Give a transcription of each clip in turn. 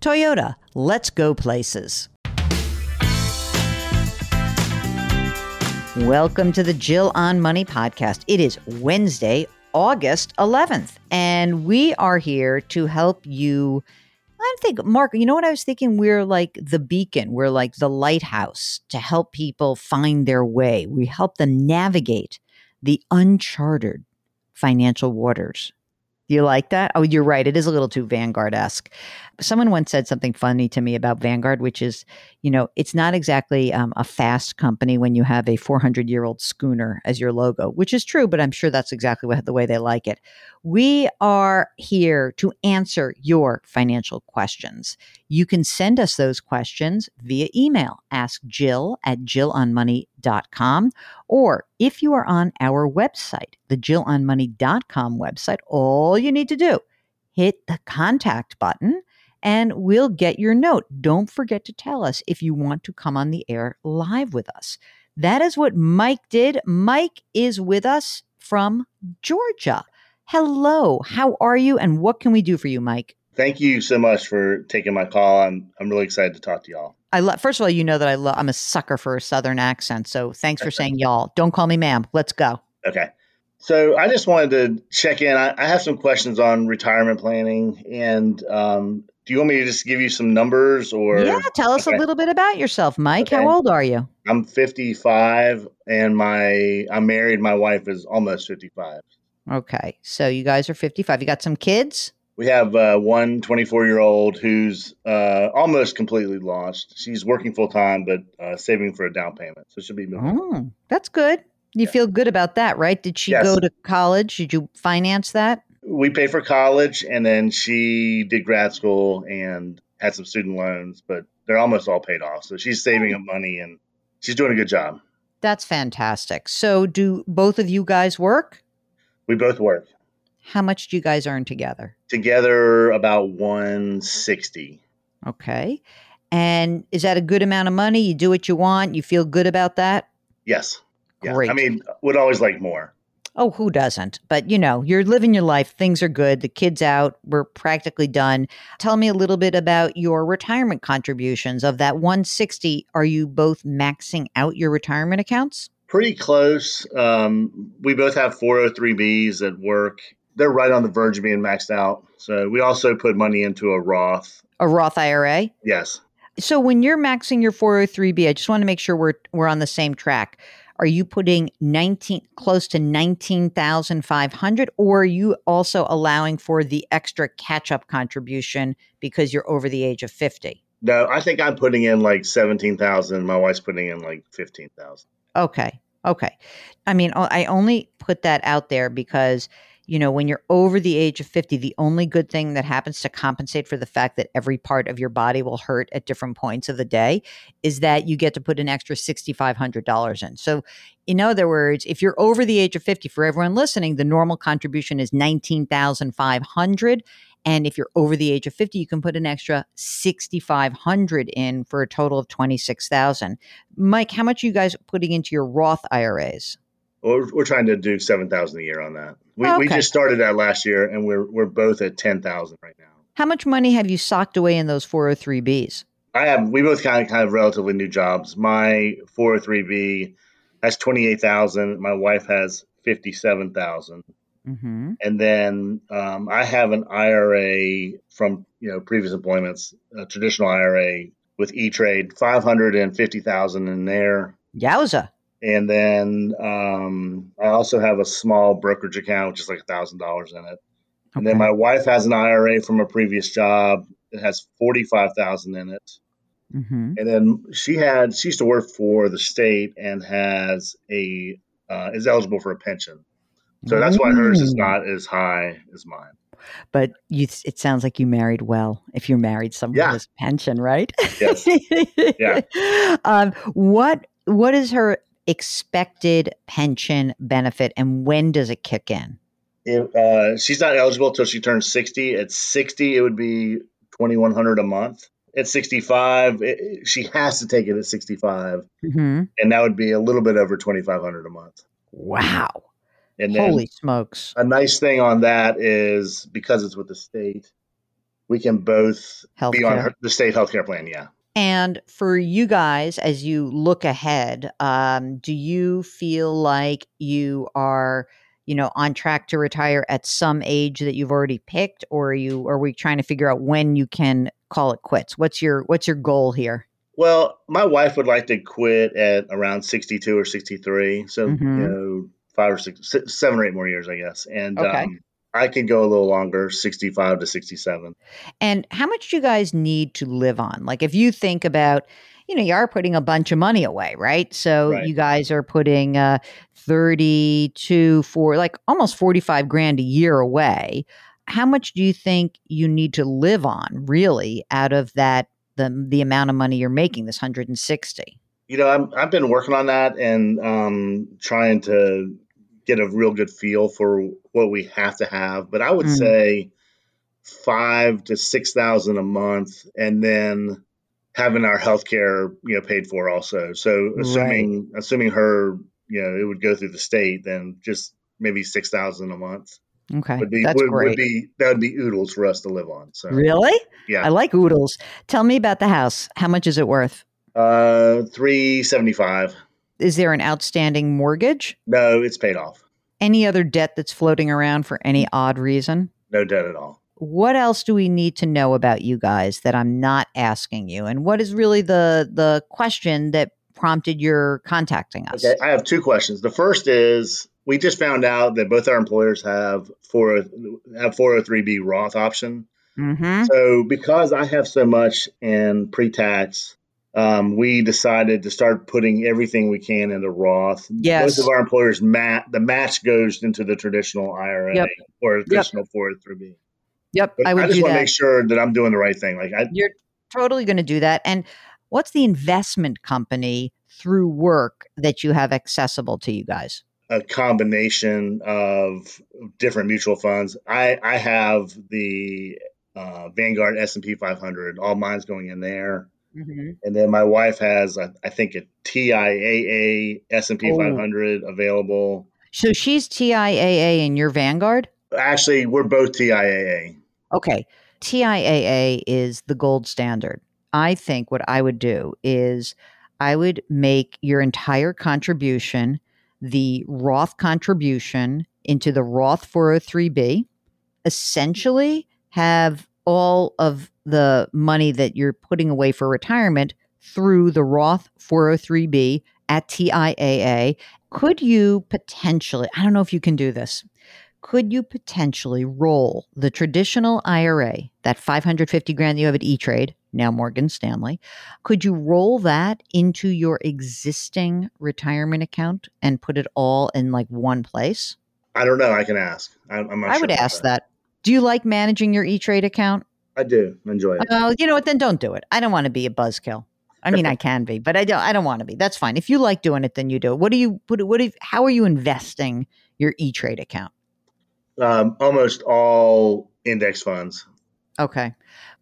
Toyota, let's go places. Welcome to the Jill on Money podcast. It is Wednesday, August 11th, and we are here to help you. I think, Mark, you know what I was thinking? We're like the beacon, we're like the lighthouse to help people find their way. We help them navigate the uncharted financial waters. You like that? Oh, you're right. It is a little too Vanguard esque. Someone once said something funny to me about Vanguard, which is, you know, it's not exactly um, a fast company when you have a 400 year old schooner as your logo, which is true, but I'm sure that's exactly what, the way they like it. We are here to answer your financial questions. You can send us those questions via email. Ask Jill at jillonmoney.com. Or if you are on our website, the jillonmoney.com website, all you need to do, hit the contact button and we'll get your note. Don't forget to tell us if you want to come on the air live with us. That is what Mike did. Mike is with us from Georgia. Hello, how are you and what can we do for you, Mike? Thank you so much for taking my call. I'm I'm really excited to talk to y'all. I love. First of all, you know that I love. I'm a sucker for a Southern accent. So thanks for saying y'all. Don't call me ma'am. Let's go. Okay. So I just wanted to check in. I, I have some questions on retirement planning, and um, do you want me to just give you some numbers or? Yeah, tell us okay. a little bit about yourself, Mike. Okay. How old are you? I'm 55, and my I'm married. My wife is almost 55. Okay. So you guys are 55. You got some kids? We have uh, one 24 year old who's uh, almost completely launched. She's working full time, but uh, saving for a down payment. So she'll be moving. Oh, that's good. You yeah. feel good about that, right? Did she yes. go to college? Did you finance that? We paid for college, and then she did grad school and had some student loans, but they're almost all paid off. So she's saving up money and she's doing a good job. That's fantastic. So, do both of you guys work? We both work. How much do you guys earn together? Together about 160. Okay. And is that a good amount of money? You do what you want, you feel good about that? Yes. Yeah. Great. I mean, would always like more. Oh, who doesn't? But you know, you're living your life. Things are good. The kids out. We're practically done. Tell me a little bit about your retirement contributions. Of that 160, are you both maxing out your retirement accounts? pretty close. Um, we both have 403bs at work. They're right on the verge of being maxed out. So we also put money into a Roth. A Roth IRA? Yes. So when you're maxing your 403b, I just want to make sure we're we're on the same track. Are you putting 19 close to 19,500 or are you also allowing for the extra catch-up contribution because you're over the age of 50? No, I think I'm putting in like 17,000. My wife's putting in like 15,000. Okay. Okay. I mean, I only put that out there because, you know, when you're over the age of 50, the only good thing that happens to compensate for the fact that every part of your body will hurt at different points of the day is that you get to put an extra $6,500 in. So, in other words, if you're over the age of 50, for everyone listening, the normal contribution is 19,500 And if you're over the age of 50, you can put an extra 6500 in for a total of 26000 Mike, how much are you guys putting into your Roth IRAs? We're, we're trying to do 7000 a year on that. We, Oh, we just started that last year, and we're, we're both at 10000 right now. How much money have you socked away in those 403bs? I have. We both kind of kind of relatively new jobs. My 403b has twenty eight thousand. My wife has fifty seven thousand, Mm-hmm. and then um, I have an IRA from you know previous employments, a traditional IRA with E Trade, five hundred and fifty thousand in there, Yowza. And then um, I also have a small brokerage account, which is like a thousand dollars in it. And then my wife has an IRA from a previous job. It has forty five thousand in it. Mm-hmm. And then she had she used to work for the state and has a uh, is eligible for a pension. So that's why hers is Mm. not as high as mine. But you, it sounds like you married well. If you're married someone Yeah. with pension, right? Yes. Yeah. Um, what What is her expected pension benefit, and when does it kick in? If, uh, she's not eligible until she turns sixty. At sixty, it would be twenty one hundred a month. At sixty five, she has to take it at sixty five, Mm-hmm. and that would be a little bit over twenty five hundred a month. Wow! And then Holy smokes! a nice thing on that is because it's with the state, we can both be on her, the state healthcare plan. Yeah. And for you guys, as you look ahead, um, do you feel like you are, you know, on track to retire at some age that you've already picked, or are you? Are we trying to figure out when you can call it quits? What's your What's your goal here? Well, my wife would like to quit at around 62 or 63. So, Mhm. you know, five or six, seven or eight more years, I guess. And Okay. um, I can go a little longer, 65 to 67. And how much do you guys need to live on? Like, if you think about, you know, you are putting a bunch of money away, right? So Right. you guys are putting uh, 32 for like almost 45 grand a year away. How much do you think you need to live on really out of that, the, the amount of money you're making, this 160? You know, I'm, I've been working on that and um, trying to get a real good feel for what we have to have. But I would Mm. say five to 6,000 a month and then having our health care, you know, paid for also. So assuming, assuming her, you know, it would go through the state, then just maybe 6,000 a month. Okay. would be That's would, great. would be that would be oodles for us to live on. So really? yeah, I like oodles. Tell me about the house. How much is it worth? uh, three seventy five. Is there an outstanding mortgage? No, it's paid off. any other debt that's floating around for any odd reason? No debt at all. What else do we need to know about you guys that I'm not asking you? And what is really the the question that prompted your contacting us? Okay, I have two questions. The first is we just found out that both our employers have four have four hundred three b Roth option. Mm-hmm. So because I have so much in pre tax. Um, we decided to start putting everything we can into Roth. Yes. Both of our employers mat the match goes into the traditional IRA Yep. or traditional 403b. Yep, But I would just do want to make sure that I'm doing the right thing. Like I, You're totally going to do that. And what's the investment company through work that you have accessible to you guys? a combination of different mutual funds. I I have the uh, Vanguard S and P 500. All mine's going in there, Mm-hmm. and then my wife has I, I think a TIAA S and P Oh. 500 available. So she's TIAA in your Vanguard? Actually, we're both TIAA. Okay. TIAA is the gold standard. I think what I would do is I would make your entire contribution the Roth contribution into the Roth 403b, essentially have all of the money that you're putting away for retirement through the Roth 403b at TIAA. Could you potentially, I don't know if you can do this, could you potentially roll the traditional IRA, that 550 grand you have at E Trade, now Morgan Stanley, could you roll that into your existing retirement account and put it all in like one place? I don't know. I can ask. I'm, I sure would ask that. Do you like managing your E Trade account? I do enjoy it. Oh, you know what? Then don't do it. I don't want to be a buzzkill. I mean, I can be, but I don't. I don't want to be. That's fine. If you like doing it, then you do it. What do you? What? What? do- how are you investing your E Trade account? Um, almost all index funds. Okay.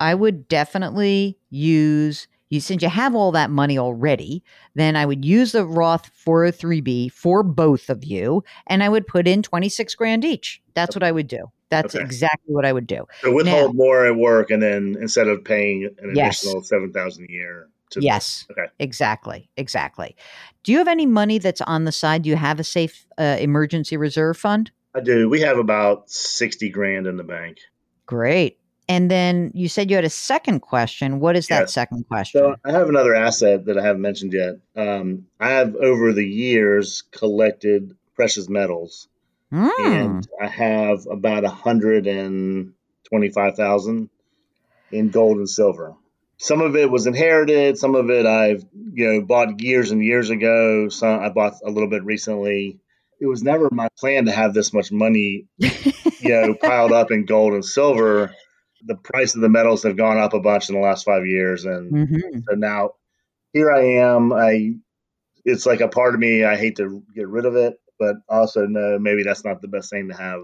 I would definitely use you since you have all that money already, then I would use the Roth 403b for both of you and I would put in 26 grand each. That's what I would do. That's okay. exactly what I would do. So withhold now, more at work and then instead of paying an yes. additional 7000 a year to yes. okay. Exactly. Exactly. Do you have any money that's on the side? Do you have a safe uh, emergency reserve fund? I do. We have about 60 grand in the bank. Great. And then you said you had a second question. What is that second question? So I have another asset that I haven't mentioned yet. Um, I have over the years collected precious metals, mm. and I have about a hundred and twenty-five thousand in gold and silver. Some of it was inherited. Some of it I've you know bought years and years ago. Some I bought a little bit recently. It was never my plan to have this much money, you know, piled up in gold and silver the price of the metals have gone up a bunch in the last five years, and mm-hmm. so now here I am. I it's like a part of me. I hate to get rid of it, but also know maybe that's not the best thing to have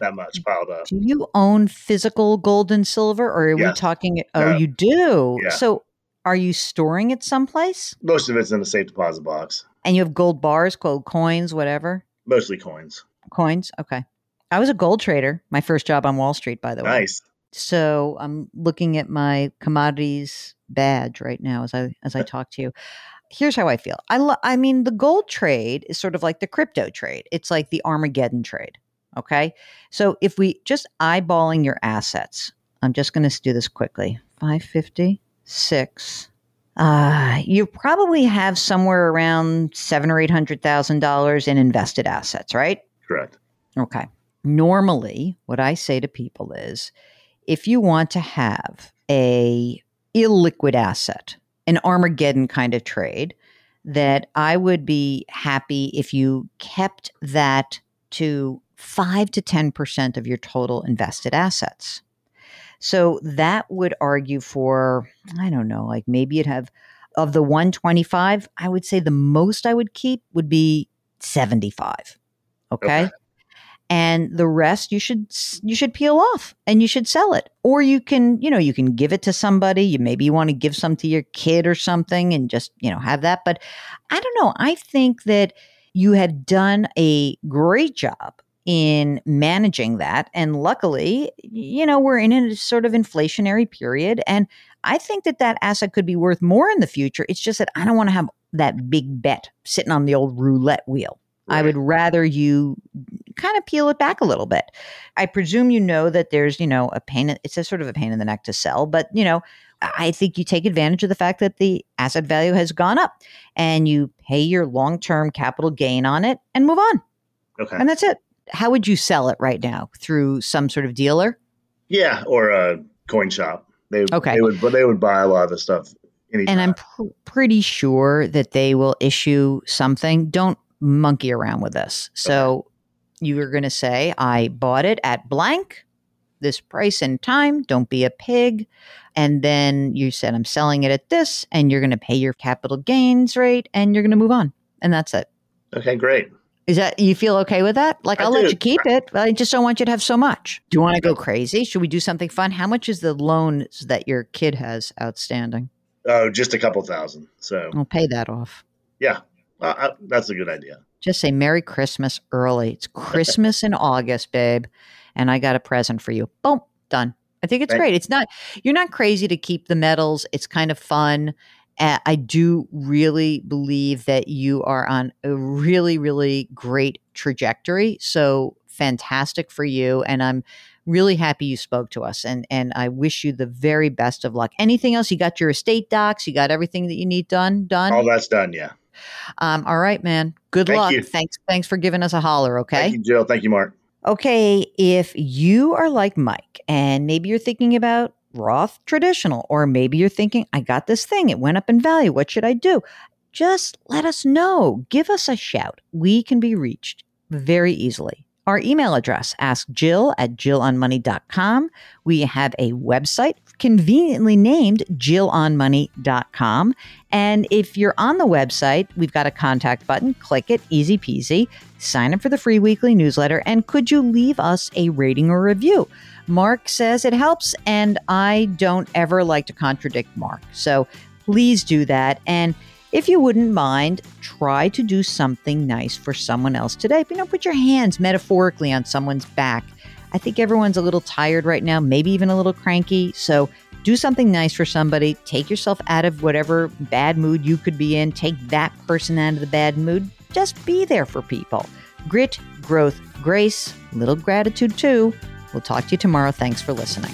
that much piled up. Do you own physical gold and silver, or are we talking? Oh, no. you do. Yeah. So, are you storing it someplace? Most of it's in a safe deposit box. And you have gold bars, gold coins, whatever. Mostly coins. Coins. Okay. I was a gold trader. My first job on Wall Street, by the way. Nice. So I'm looking at my commodities badge right now as I as I talk to you. Here's how I feel. I lo- I mean the gold trade is sort of like the crypto trade. It's like the Armageddon trade. Okay? So if we just eyeballing your assets, I'm just going to do this quickly. 550, 6 uh, you probably have somewhere around seven or eight hundred thousand dollars in invested assets, right? Correct. Okay. Normally, what I say to people is if you want to have a illiquid asset, an Armageddon kind of trade, that I would be happy if you kept that to 5 to 10% of your total invested assets. So that would argue for, I don't know, like maybe you'd have of the 125, I would say the most I would keep would be 75. Okay. okay and the rest you should you should peel off and you should sell it. Or you can you know you can give it to somebody. You maybe you want to give some to your kid or something and just you know have that. But i don't know. I think that you have done a great job in managing that. And luckily you know we're in a sort of inflationary period. And i think that that asset could be worth more in the future. It's just that i don't want to have that big bet sitting on the old roulette wheel Right. I would rather you kind of peel it back a little bit. I presume you know that there's, you know, a pain, it's a sort of a pain in the neck to sell, but, you know, I think you take advantage of the fact that the asset value has gone up and you pay your long term capital gain on it and move on. Okay. And that's it. How would you sell it right now? Through some sort of dealer? Yeah, or a coin shop. They, okay. they would, but they would buy a lot of the stuff. Anytime. And I'm pr- pretty sure that they will issue something. Don't monkey around with this. So okay you were going to say, I bought it at blank, this price and time, don't be a pig. And then you said, I'm selling it at this, and you're going to pay your capital gains rate, and you're going to move on. And that's it. Okay, great. Is that you feel okay with that? Like, I'll let you keep it, but I just don't want you to have so much. Do you want to go crazy? Should we do something fun? How much is the loan that your kid has outstanding? Oh, just a couple thousand. So I'll pay that off. Yeah, uh, that's a good idea. Just say Merry Christmas early. It's Christmas in August, babe. And I got a present for you. Boom, done. I think it's right. great. It's not, you're not crazy to keep the metals. It's kind of fun. Uh, I do really believe that you are on a really, really great trajectory. So fantastic for you. And I'm really happy you spoke to us. And, and I wish you the very best of luck. Anything else? You got your estate docs? You got everything that you need done? Done? All that's done. Yeah. Um, all right, man. Good Thank luck. You. Thanks. Thanks for giving us a holler. Okay. Thank you, Jill. Thank you, Mark. Okay. If you are like Mike and maybe you're thinking about Roth traditional, or maybe you're thinking, I got this thing, it went up in value. What should I do? Just let us know. Give us a shout. We can be reached very easily. Our email address, ask Jill at jillonmoney.com. We have a website, conveniently named jillonmoney.com. And if you're on the website, we've got a contact button. Click it, easy peasy. Sign up for the free weekly newsletter. And could you leave us a rating or review? Mark says it helps, and I don't ever like to contradict Mark. So please do that. And if you wouldn't mind, try to do something nice for someone else today. You know, put your hands metaphorically on someone's back. I think everyone's a little tired right now, maybe even a little cranky. So do something nice for somebody. Take yourself out of whatever bad mood you could be in. Take that person out of the bad mood. Just be there for people. Grit, growth, grace, little gratitude too. We'll talk to you tomorrow. Thanks for listening.